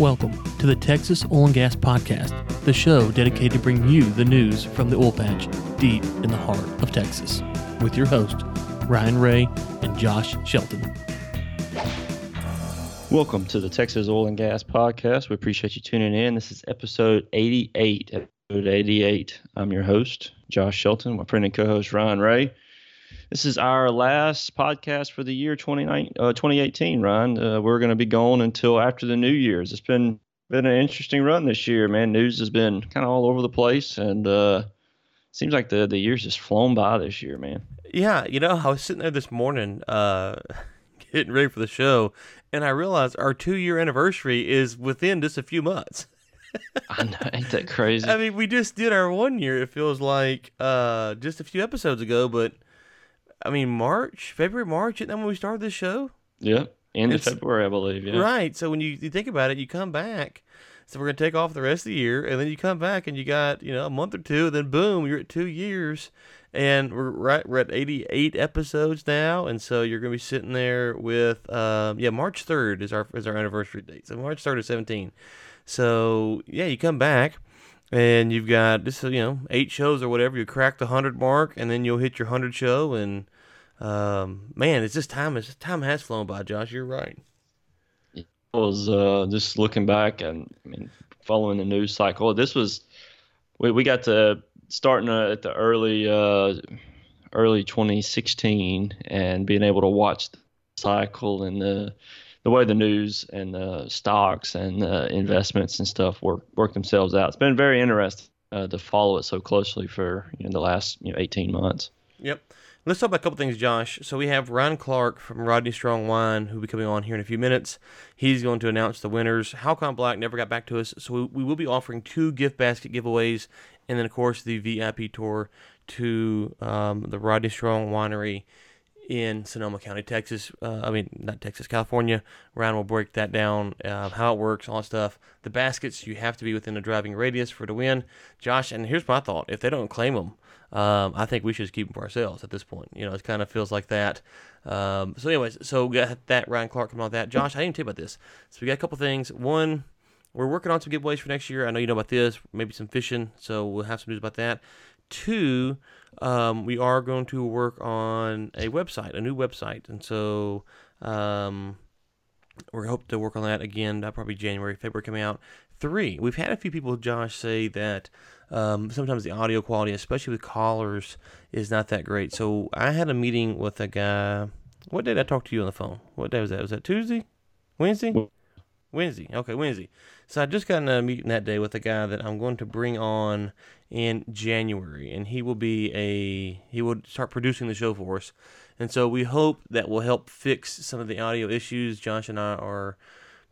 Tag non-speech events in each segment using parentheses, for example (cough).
Welcome to the Texas Oil and Gas Podcast, the show dedicated to bring you the news from the oil patch deep in the heart of Texas, with your host, Ryan Ray and Josh Shelton. Welcome to the Texas Oil and Gas Podcast. We appreciate you tuning in. This is episode 88. Episode 88. I'm your host, Josh Shelton, my friend and co host, Ryan Ray. This is our last podcast for the year 2018, uh, Ryan. Uh, we're going to be going until after the New Year's. It's been been an interesting run this year, man. News has been kind of all over the place, and uh, seems like the the year's just flown by this year, man. Yeah, you know, I was sitting there this morning, uh, (laughs) getting ready for the show, and I realized our two year anniversary is within just a few months. (laughs) I know, ain't that crazy? I mean, we just did our one year. It feels like uh, just a few episodes ago, but I mean, March, February, March, isn't that when we started this show? Yeah, end of February, I believe. Yeah. Right. So when you, you think about it, you come back. So we're gonna take off the rest of the year, and then you come back and you got you know a month or two, and then boom, you're at two years, and we're right we're at 88 episodes now, and so you're gonna be sitting there with um, yeah March 3rd is our is our anniversary date, so March 3rd of 17. So yeah, you come back and you've got this you know eight shows or whatever you crack the 100 mark and then you'll hit your 100 show and um, man it's just time is time has flown by josh you're right I was uh, just looking back and I mean, following the news cycle. This was we, we got to starting uh, at the early uh, early 2016 and being able to watch the cycle and the the way the news and the stocks and the investments and stuff work work themselves out. It's been very interesting uh, to follow it so closely for you know, the last you know 18 months. Yep. Let's talk about a couple things, Josh. So we have Ryan Clark from Rodney Strong Wine, who will be coming on here in a few minutes. He's going to announce the winners. Halcon Black never got back to us, so we, we will be offering two gift basket giveaways, and then of course the VIP tour to um, the Rodney Strong Winery in Sonoma County, Texas. Uh, I mean, not Texas, California. Ryan will break that down, uh, how it works, all that stuff. The baskets, you have to be within a driving radius for to win. Josh, and here's my thought: if they don't claim them, um, I think we should keep them for ourselves at this point. You know, it kind of feels like that. Um, so, anyways, so we got that Ryan Clark coming on that. Josh, I didn't tell you about this. So we got a couple things. One. We're working on some giveaways for next year. I know you know about this, maybe some fishing, so we'll have some news about that. Two, um, we are going to work on a website, a new website, and so um, we're hoping to work on that again. That probably January, February coming out. Three, we've had a few people, Josh, say that um, sometimes the audio quality, especially with callers, is not that great. So I had a meeting with a guy. What day did I talk to you on the phone? What day was that? Was that Tuesday? Wednesday? Wednesday. Okay, Wednesday. So I just got in a meeting that day with a guy that I'm going to bring on in January, and he will be a he will start producing the show for us. And so we hope that will help fix some of the audio issues. Josh and I are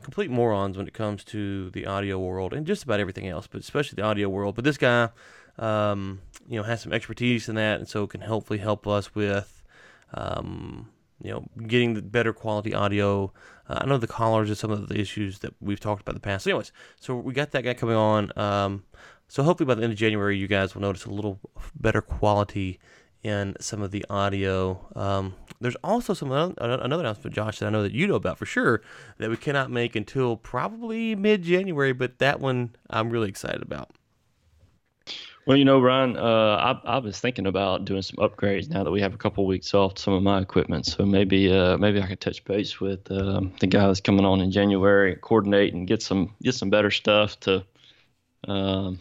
complete morons when it comes to the audio world and just about everything else, but especially the audio world. But this guy, um, you know, has some expertise in that, and so can hopefully help us with. Um, you know, getting the better quality audio. Uh, I know the callers are some of the issues that we've talked about in the past. So, anyways, so we got that guy coming on. Um, so hopefully by the end of January, you guys will notice a little better quality in some of the audio. Um, there's also some another announcement, Josh, that I know that you know about for sure that we cannot make until probably mid-January, but that one I'm really excited about. Well, you know, Ryan, uh, I, I was thinking about doing some upgrades now that we have a couple weeks off some of my equipment. So maybe uh, maybe I could touch base with um, the guy that's coming on in January, coordinate and get some get some better stuff to um,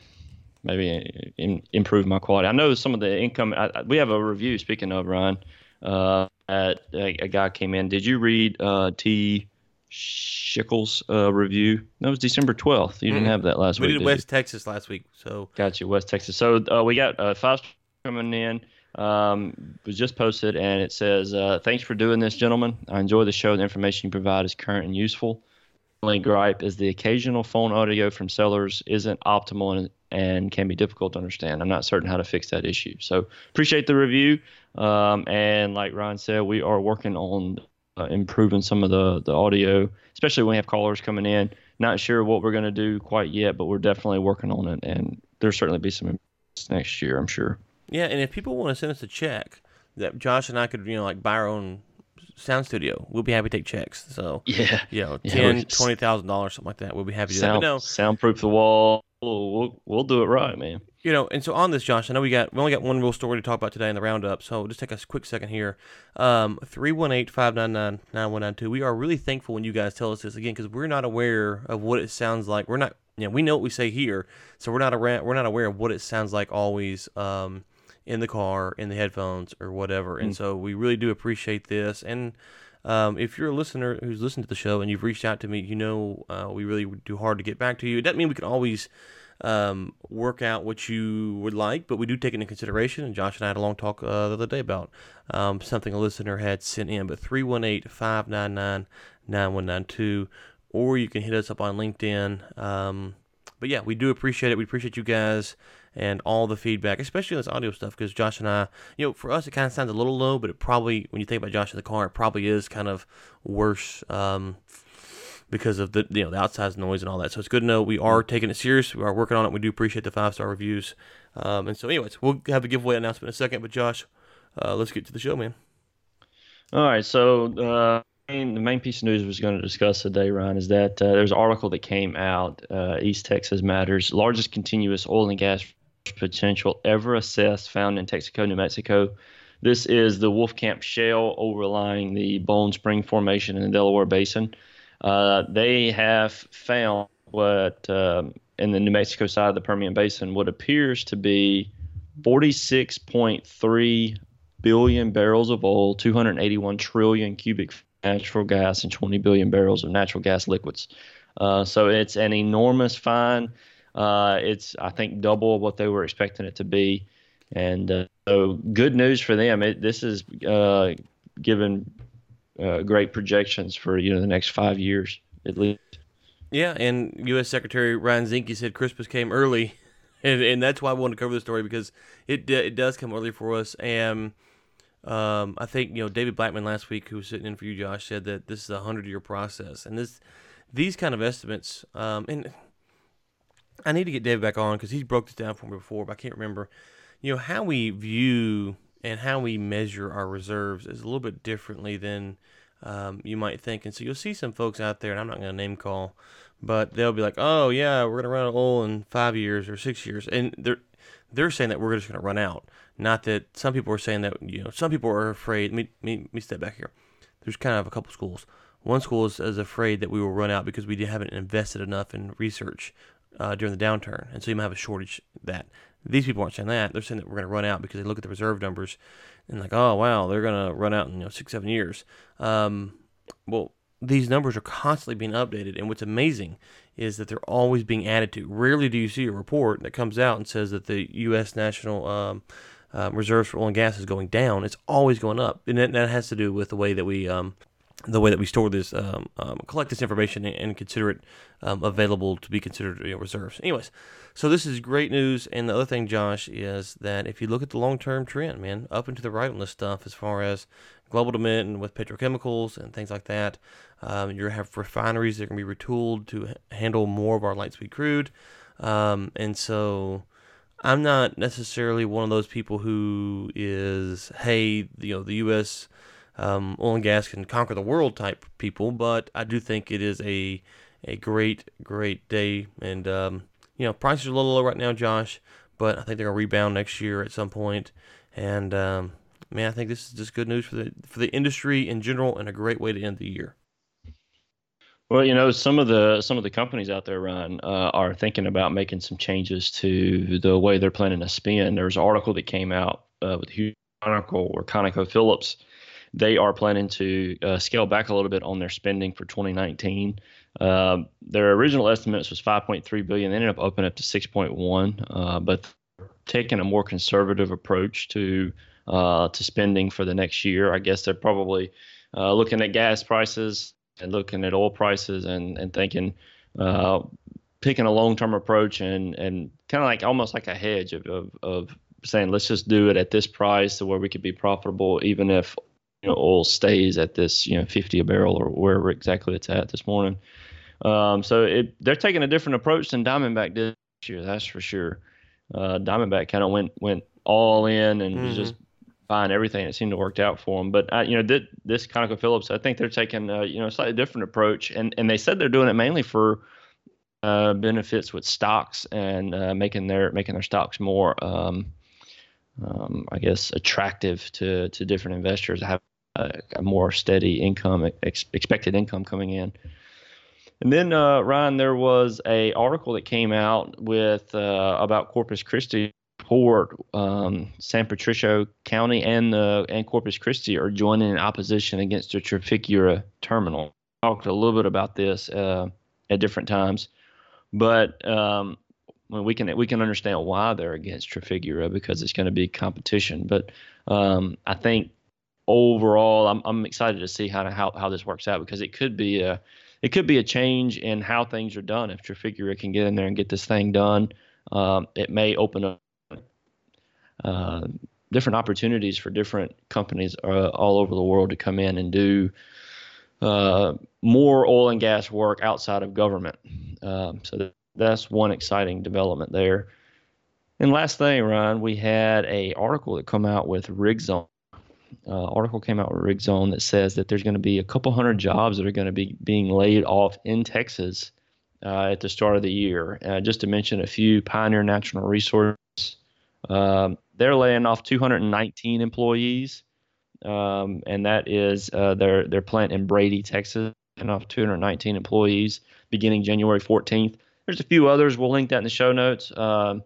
maybe in, improve my quality. I know some of the income. I, we have a review. Speaking of Ryan, uh, at a, a, guy came in. Did you read uh, T. Schickle's uh, review. That was December 12th. You mm-hmm. didn't have that last we week. We did West you? Texas last week. So Got you, West Texas. So uh, we got uh, five coming in. Um, was just posted and it says, uh, Thanks for doing this, gentlemen. I enjoy the show. The information you provide is current and useful. Only gripe is the occasional phone audio from sellers isn't optimal and, and can be difficult to understand. I'm not certain how to fix that issue. So appreciate the review. Um, and like Ryan said, we are working on uh, improving some of the the audio, especially when we have callers coming in. Not sure what we're going to do quite yet, but we're definitely working on it, and there'll certainly be some next year, I'm sure. Yeah, and if people want to send us a check that Josh and I could, you know, like buy our own sound studio. We'll be happy to take checks. So (laughs) Yeah. you know, Yeah, ten, we- twenty thousand dollars, something like that. We'll be happy to do that. Sound, But no, soundproof the wall. We'll, we'll we'll do it right, man. You know, and so on this, Josh, I know we got we only got one real story to talk about today in the roundup, so just take a quick second here. Um, three one eight five nine nine nine one nine two. We are really thankful when you guys tell us this again because we're not aware of what it sounds like. We're not, you know, we know what we say here, so we're not aware we're not aware of what it sounds like always. Um, in the car, in the headphones, or whatever, and so we really do appreciate this. And um, if you're a listener who's listened to the show and you've reached out to me, you know uh, we really do hard to get back to you. It doesn't mean we can always um, work out what you would like, but we do take it into consideration. And Josh and I had a long talk uh, the other day about um, something a listener had sent in. But 318 599 9192, or you can hit us up on LinkedIn. Um, but yeah, we do appreciate it. We appreciate you guys and all the feedback, especially on this audio stuff, because Josh and I, you know, for us, it kind of sounds a little low, but it probably, when you think about Josh in the car, it probably is kind of worse. Um, because of the you know the outside noise and all that. So it's good to know we are taking it serious. We are working on it. We do appreciate the five star reviews. Um, and so, anyways, we'll have a giveaway announcement in a second. But Josh, uh, let's get to the show, man. All right, so uh, the main piece of news we're going to discuss today, Ryan, is that uh, there's an article that came out. Uh, East Texas Matters, largest continuous oil and gas potential ever assessed, found in Texas, New Mexico. This is the Wolfcamp Shale overlying the Bone Spring Formation in the Delaware Basin. Uh, they have found what um, in the New Mexico side of the Permian Basin what appears to be 46.3 billion barrels of oil, 281 trillion cubic natural gas, and 20 billion barrels of natural gas liquids. Uh, so it's an enormous find. Uh, it's I think double what they were expecting it to be, and uh, so good news for them. It, this is uh, given uh, great projections for you know the next five years at least. Yeah, and U.S. Secretary Ryan Zinke said Christmas came early, (laughs) and, and that's why I wanted to cover the story because it it does come early for us. And um, I think you know David Blackman last week, who was sitting in for you, Josh, said that this is a hundred year process, and this these kind of estimates. Um, and I need to get David back on because he's broke this down for me before, but I can't remember. You know how we view and how we measure our reserves is a little bit differently than um, you might think. And so you'll see some folks out there, and I'm not going to name call, but they'll be like, "Oh yeah, we're going to run out oil in five years or six years," and they're they're saying that we're just going to run out. Not that some people are saying that you know some people are afraid. Let me, me, me step back here. There's kind of a couple schools. One school is, is afraid that we will run out because we haven't invested enough in research uh, during the downturn, and so you might have a shortage that. These people aren't saying that. They're saying that we're going to run out because they look at the reserve numbers and like, oh wow, they're going to run out in you know six, seven years. Um, well, these numbers are constantly being updated, and what's amazing is that they're always being added to. Rarely do you see a report that comes out and says that the U.S. national um, uh, reserves for oil and gas is going down. It's always going up, and that, that has to do with the way that we um, the way that we store this, um, um, collect this information, and, consider it um, available to be considered you know, reserves. Anyways, so this is great news. And the other thing, Josh, is that if you look at the long-term trend, man, up and to the right on this stuff, as far as global demand and with petrochemicals and things like that, um, gonna have refineries that gonna be retooled to handle more of our light sweet crude, um, and so. I'm not necessarily one of those people who is, hey, you know, the U.S um, oil and gas can conquer the world type people, but I do think it is a a great great day, and um, you know prices are a little low right now, Josh, but I think they're gonna rebound next year at some point. and um, man, I think this is just good news for the for the industry in general, and a great way to end the year. Well, you know, some of the some of the companies out there, Ryan, uh, are thinking about making some changes to the way they're planning to spend. There's an article that came out uh, with Hugh Conoco or ConocoPhillips. They are planning to uh, scale back a little bit on their spending for 2019. Um, their original estimates was 5.3 billion. They ended up opening up to 6.1, uh, but taking a more conservative approach to uh, to spending for the next year. I guess they're probably uh, looking at gas prices and looking at oil prices and and thinking uh, picking a long term approach and and kind of like almost like a hedge of, of of saying let's just do it at this price to where we could be profitable even if you know oil stays at this you know 50 a barrel or wherever exactly it's at this morning. Um, so it they're taking a different approach than Diamondback did this year, that's for sure. Uh, Diamondback kind of went went all in and was Mhm. just buying everything. It seemed to work out for them. But uh, you know, th- this ConocoPhillips, I think they're taking uh, you know a slightly different approach, and and they said they're doing it mainly for uh, benefits with stocks and uh, making their making their stocks more, um, um, I guess, attractive to to different investors. Have a, a more steady income, ex- expected income coming in. And then uh, Ryan, there was a article that came out with uh, about Corpus Christi Port, um, San Patricio County, and the and Corpus Christi are joining in opposition against the Trafigura terminal. Talked a little bit about this uh, at different times, but um, we can we can understand why they're against Trafigura because it's going to be competition. But um, I think overall, I'm I'm excited to see how to, how how this works out because it could be a it could be a change in how things are done if Trafigura can get in there and get this thing done. Um, it may open up uh, different opportunities for different companies uh, all over the world to come in and do uh, more oil and gas work outside of government. Um, so that, that's one exciting development there. And last thing, Ryan, we had a article that come out with Rigzone. Uh, article came out with Rigzone that says that there's going to be a couple hundred jobs that are going to be being laid off in Texas uh, at the start of the year. Uh, just to mention a few, Pioneer Natural Resources, um, they're laying off 219 employees, um, and that is uh, their their plant in Brady, Texas, laying off 219 employees beginning January 14th. There's a few others. We'll link that in the show notes. Um,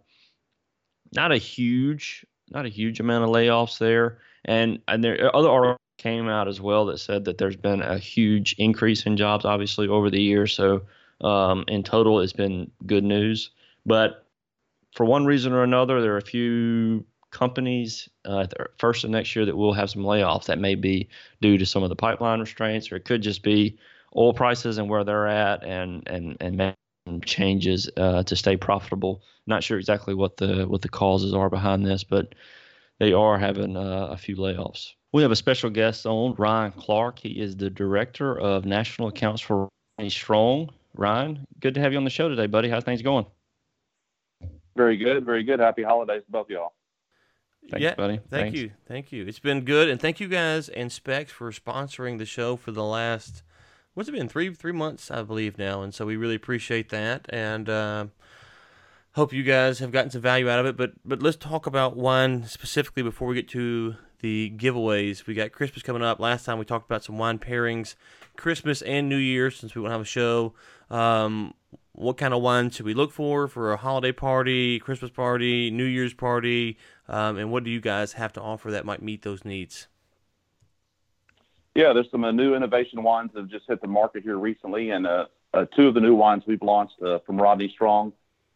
not a huge, not a huge amount of layoffs there, and and there other articles came out as well that said that there's been a huge increase in jobs, obviously over the year. So um, in total, it's been good news. But for one reason or another, there are a few companies uh, first of next year that will have some layoffs that may be due to some of the pipeline restraints, or it could just be oil prices and where they're at, and and and changes uh, to stay profitable. Not sure exactly what the what the causes are behind this, but they are having uh, a few layoffs. We have a special guest on Ryan Clark. He is the director of national accounts for Rodney Strong. Ryan, good to have you on the show today, buddy. How's things going? Very good, very good. Happy holidays to both y'all. Thanks, yeah, buddy. Thank Thanks. you, thank you. It's been good, and thank you guys and Specs for sponsoring the show for the last what's it been three three months I believe now, and so we really appreciate that, and uh, hope you guys have gotten some value out of it. But but let's talk about wine specifically before we get to the giveaways. We got Christmas coming up. Last time we talked about some wine pairings, Christmas and New Year, since we won't have a show. Um, what kind of wine should we look for for a holiday party, Christmas party, New Year's party, um, and what do you guys have to offer that might meet those needs? Yeah, there's some uh, new innovation wines that have just hit the market here recently, and uh, uh, two of the new wines we've launched uh, from Rodney Strong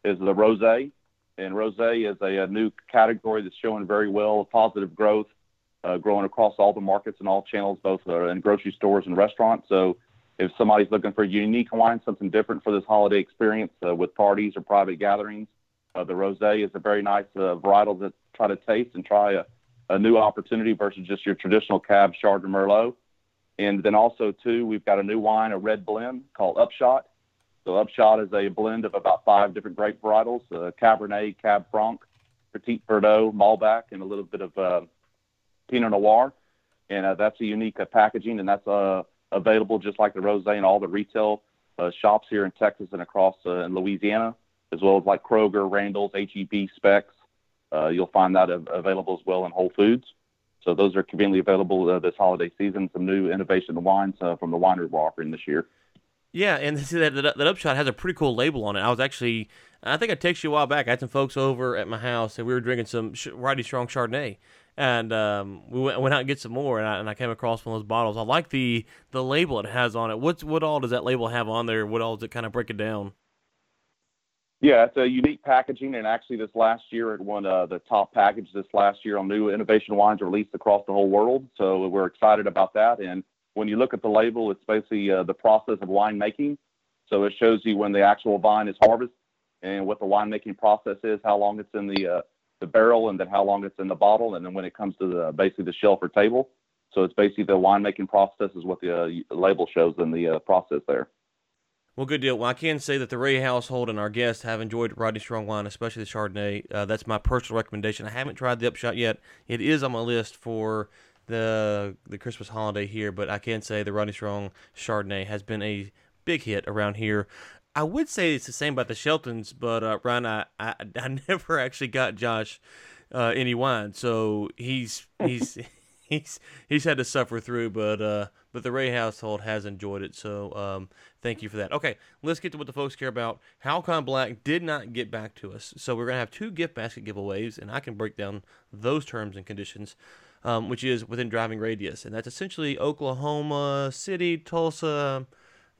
is the Rosé, and Rosé is a, a, new category that's showing very well positive growth, uh, growing across all the markets and all channels, both uh, in grocery stores and restaurants. So if somebody's looking for a unique wine, something different for this holiday experience uh, with parties or private gatherings, uh, the rosé is a very nice uh, varietal to try to taste and try a, a new opportunity versus just your traditional Cab Chardonnay Merlot. And then also too, we've got a new wine, a red blend called Upshot. So Upshot is a blend of about five different grape varietals: uh, Cabernet, Cab Franc, Petit Verdot, Malbec, and a little bit of uh, Pinot Noir. And uh, that's a unique uh, packaging, and that's uh, available just like the rosé in all the retail uh, shops here in Texas and across uh, in Louisiana, as well as like Kroger, Randall's, HEB, Specs. Uh, you'll find that av- available as well in Whole Foods. So those are conveniently available uh, this holiday season. Some new innovation wines uh, from the winery we're offering this year. Yeah, and (laughs) see that, that that upshot has a pretty cool label on it. I was actually, I think I texted you a while back. I had some folks over at my house, and we were drinking some Rodney Strong Chardonnay, and um, we went, went out and get some more, and I, and I came across one of those bottles. I like the the label it has on it. What's what all does that label have on there? What all does it kind of break it down? Yeah, it's a unique packaging, and actually, this last year it won uh, the top package this last year on new innovation wines released across the whole world. So we're excited about that. And when you look at the label, it's basically uh, the process of winemaking. So it shows you when the actual vine is harvested and what the winemaking process is, how long it's in the uh, the barrel and then how long it's in the bottle, and then when it comes to the basically the shelf or table. So it's basically the winemaking process is what the uh, label shows in the uh, process there. Well, good deal. Well, I can say that the Ray household and our guests have enjoyed Rodney Strong wine, especially the Chardonnay. Uh, that's my personal recommendation. I haven't tried the Upshot yet. It is on my list for the the Christmas holiday here, but I can say the Rodney Strong Chardonnay has been a big hit around here. I would say it's the same about the Sheltons, but uh, Ryan, I, I, I (laughs) never actually got Josh uh, any wine, so he's he's (laughs) he's he's had to suffer through. But uh, but the Ray household has enjoyed it, so um, thank you for that. Okay, let's get to what the folks care about. Halcon Black did not get back to us, so we're gonna have two gift basket giveaways, and I can break down those terms and conditions. Um, which is within driving radius, and that's essentially Oklahoma City, Tulsa,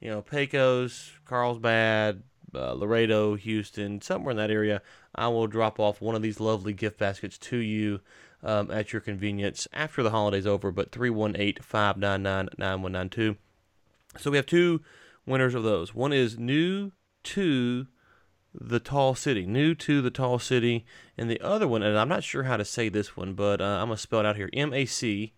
you know, Pecos, Carlsbad, uh, Laredo, Houston, somewhere in that area. I will drop off one of these lovely gift baskets to you um, at your convenience after the holiday's over. But 318 599 9192. So we have two winners of those. One is new to the tall city, new to the tall city, and the other one, and I'm not sure how to say this one, but uh, I'm gonna spell it out here: M A C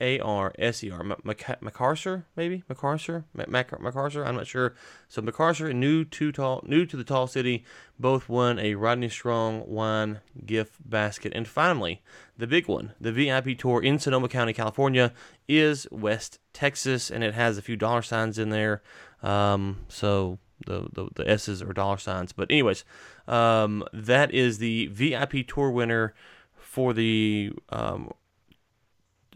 A R S E R. MacArthur, maybe MacArthur, MacArthur. I'm not sure. So MacArthur, new to tall, new to the tall city, both won a Rodney Strong wine gift basket. And finally, the big one, the VIP tour in Sonoma County, California, is West Texas, and it has a few dollar signs in there. Um, so the, the, the S's or dollar signs. But anyways, um, that is the VIP tour winner for the um,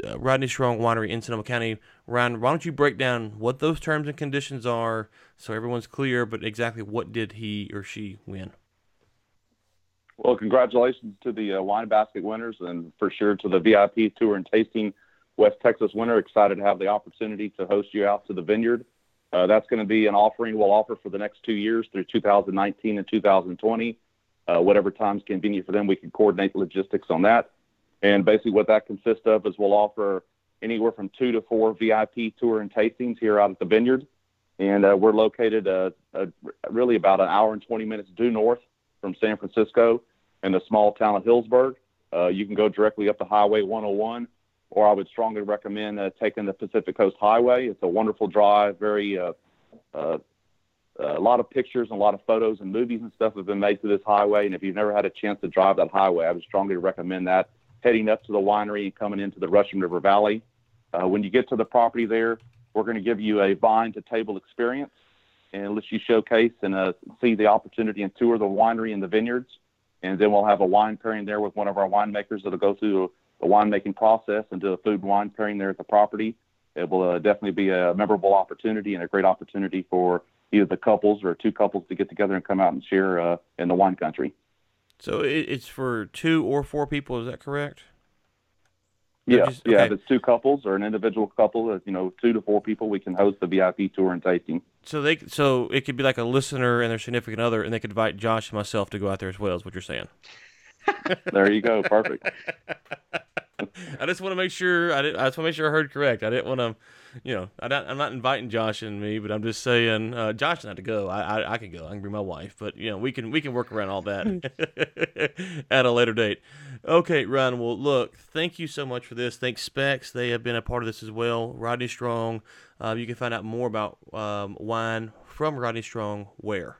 uh, Rodney Strong Winery in Sonoma County. Ryan, why don't you break down what those terms and conditions are so everyone's clear, but exactly what did he or she win? Well, congratulations to the uh, wine basket winners and for sure to the VIP tour and tasting West Texas winner. Excited to have the opportunity to host you out to the vineyard. Uh, that's going to be an offering we'll offer for the next two years through 2019 and 2020. Uh, whatever time's convenient for them, we can coordinate logistics on that. And basically, what that consists of is we'll offer anywhere from two to four VIP tour and tastings here out at the vineyard. And uh, we're located uh, uh, really about an hour and 20 minutes due north from San Francisco in the small town of Healdsburg. Uh, you can go directly up the Highway 101 or I would strongly recommend uh, taking the Pacific Coast Highway. It's a wonderful drive, very uh, uh, a lot of pictures and a lot of photos and movies and stuff have been made to this highway. And if you've never had a chance to drive that highway, I would strongly recommend that. Heading up to the winery and coming into the Russian River Valley. Uh, when you get to the property there, we're going to give you a vine to table experience and let you showcase and uh, see the opportunity and tour the winery and the vineyards. And then we'll have a wine pairing there with one of our winemakers that'll go through the winemaking process and do a food and wine pairing there at the property. It will uh, definitely be a memorable opportunity and a great opportunity for either the couples or two couples to get together and come out and share uh, in the wine country. So it's for two or four people. Is that correct? Yeah, just, okay. yeah. If it's two couples or an individual couple, uh, you know, two to four people, we can host the VIP tour and tasting. So they, so it could be like a listener and their significant other, and they could invite Josh and myself to go out there as well. Is what you're saying? (laughs) there you go. Perfect. (laughs) I just want to make sure I, did, I just want to make sure I heard correct. I didn't want to, you know, I am not inviting Josh and me, but I'm just saying uh, Josh doesn't have to go. I, I, I can go. I can bring my wife, but you know we can we can work around all that (laughs) at a later date. Okay, Ryan. Well, look, thank you so much for this. Thanks, Specs. They have been a part of this as well. Rodney Strong. Uh, you can find out more about um, wine from Rodney Strong where.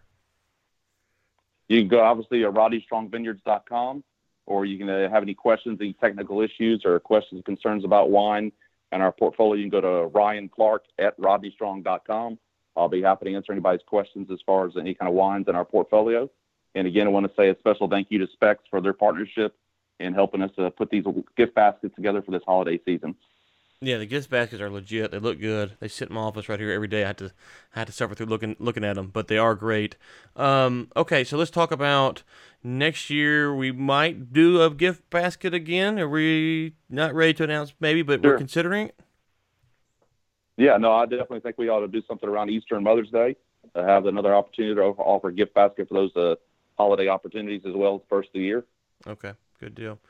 You can go obviously at rodneystrongvineyards.com or you can uh, have any questions, any technical issues or questions, concerns about wine and our portfolio, you can go to Ryan Clark at rodneystrong.com. I'll be happy to answer anybody's questions as far as any kind of wines in our portfolio. And again, I want to say a special thank you to Specs for their partnership in helping us uh, put these gift baskets together for this holiday season. Yeah, the gift baskets are legit. They look good. They sit in my office right here every day. I had to I had to suffer through looking looking at them, but they are great. Um, okay, so let's talk about next year. We might do a gift basket again. Are we not ready to announce maybe, but sure. we're considering it? Yeah, no, I definitely think we ought to do something around Easter and Mother's Day. Uh, have another opportunity to offer a gift basket for those uh, holiday opportunities as well first of the year. Okay, good deal.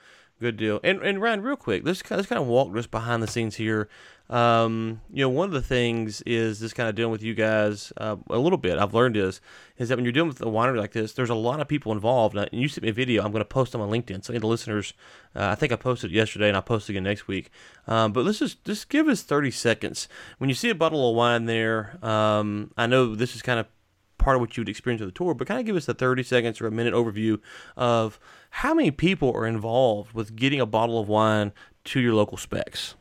Good deal. And and Ryan, real quick, let's kind of, let's kind of walk just behind the scenes here. Um, you know, one of the things is just kind of dealing with you guys uh, a little bit. I've learned is is that when you're dealing with a winery like this, there's a lot of people involved. And you sent me a video. I'm going to post them on LinkedIn. So any of the listeners, uh, I think I posted yesterday, and I'll post again next week. Um, but let's just just give us 30 seconds. When you see a bottle of wine there, um, I know this is kind of part of what you would experience with the tour, but kind of give us a 30 seconds or a minute overview of how many people are involved with getting a bottle of wine to your local specs.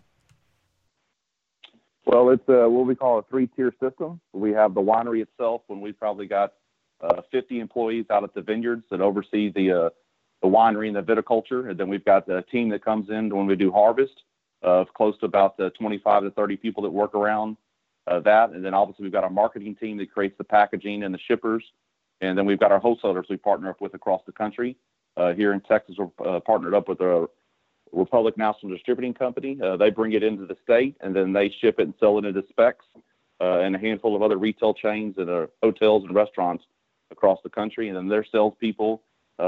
Well, it's uh, what we call a three-tier system. We have the winery itself, when we've probably got uh, 50 employees out at the vineyards that oversee the uh, the winery and the viticulture, and then we've got the team that comes in when we do harvest of close to about the 25 to 30 people that work around uh, that, and then obviously we've got our marketing team that creates the packaging and the shippers, and then we've got our wholesalers we partner up with across the country. Uh, here in Texas, we're uh, partnered up with a Republic National Distributing Company. Uh, they bring it into the state, and then they ship it and sell it into specs uh, and a handful of other retail chains and uh, hotels and restaurants across the country. And then their salespeople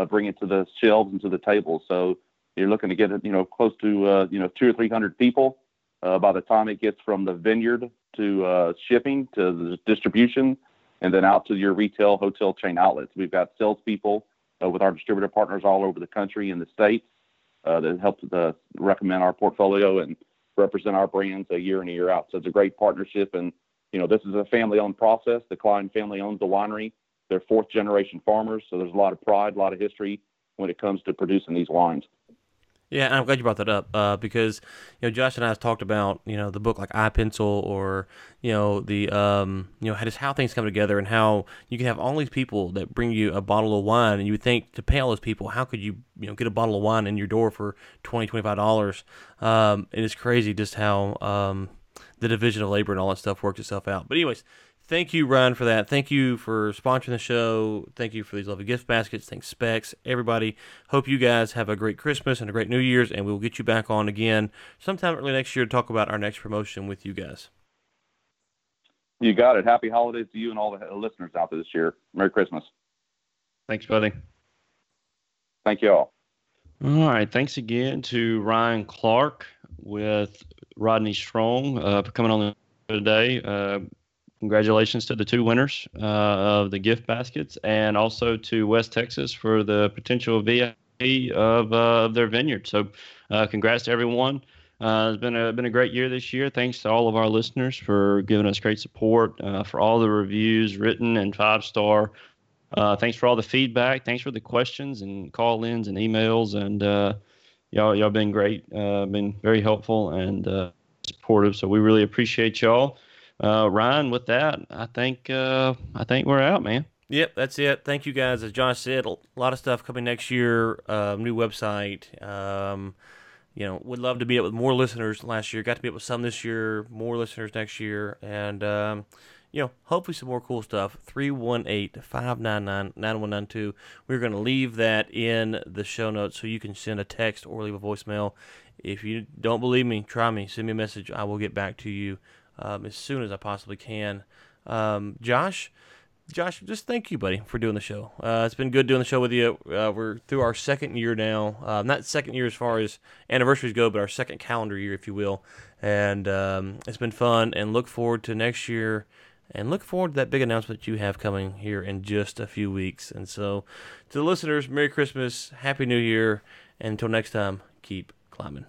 bring it to the shelves and to the tables. So you're looking to get it, you know, close to you know two or three hundred people by the time it gets from the vineyard to uh, shipping to the distribution, and then out to your retail hotel chain outlets. We've got salespeople uh, with our distributor partners all over the country and the states uh, that help to recommend our portfolio and represent our brands a year in and year out. So it's a great partnership, and you know this is a family-owned process. The Klein family owns the winery. They're fourth-generation farmers, so there's a lot of pride, a lot of history when it comes to producing these wines. Yeah, and I'm glad you brought that up uh, because you know Josh and I have talked about you know the book like I Pencil or you know the um, you know just how things come together and how you can have all these people that bring you a bottle of wine and you would think to pay all those people how could you you know get a bottle of wine in your door for 20 25 dollars um, and it's crazy just how um, the division of labor and all that stuff works itself out. But anyways, thank you, Ryan, for that. Thank you for sponsoring the show. Thank you for these lovely gift baskets. Thanks, Specs. Everybody, hope you guys have a great Christmas and a great New Year's, and we'll get you back on again sometime early next year to talk about our next promotion with you guys. You got it. Happy holidays to you and all the listeners out there this year. Merry Christmas. Thanks, buddy. Thank you all. All right. Thanks again to Ryan Clark with Rodney Strong uh, for coming on the today. Uh, congratulations to the two winners uh, of the gift baskets and also to West Texas for the potential VIP of, uh, of their vineyard. So, uh, congrats to everyone. Uh, it's been a been a great year this year. Thanks to all of our listeners for giving us great support, uh, for all the reviews, written and five star. Uh, thanks for all the feedback. Thanks for the questions and call ins and emails. And y'all y'all been great. been very helpful and supportive. So we really appreciate y'all uh, Ryan, with that, I think uh, I think we're out, man. Yep, that's it. Thank you guys. As Josh said, a lot of stuff coming next year. Uh, new website. Um, you know, would love to be up with more listeners last year. Got to be up with some this year. More listeners next year, and um, you know, hopefully some more cool stuff. 318-599-9192. We're going to leave that in the show notes so you can send a text or leave a voicemail. If you don't believe me, try me. Send me a message. I will get back to you um, as soon as I possibly can. Um, Josh, Josh, just thank you, buddy, for doing the show. Uh, it's been good doing the show with you. Uh, we're through our second year now. Uh, not second year as far as anniversaries go, but our second calendar year, if you will. And um, it's been fun. And look forward to next year. And look forward to that big announcement you have coming here in just a few weeks. And so, to the listeners, Merry Christmas, Happy New Year, and until next time, keep climbing.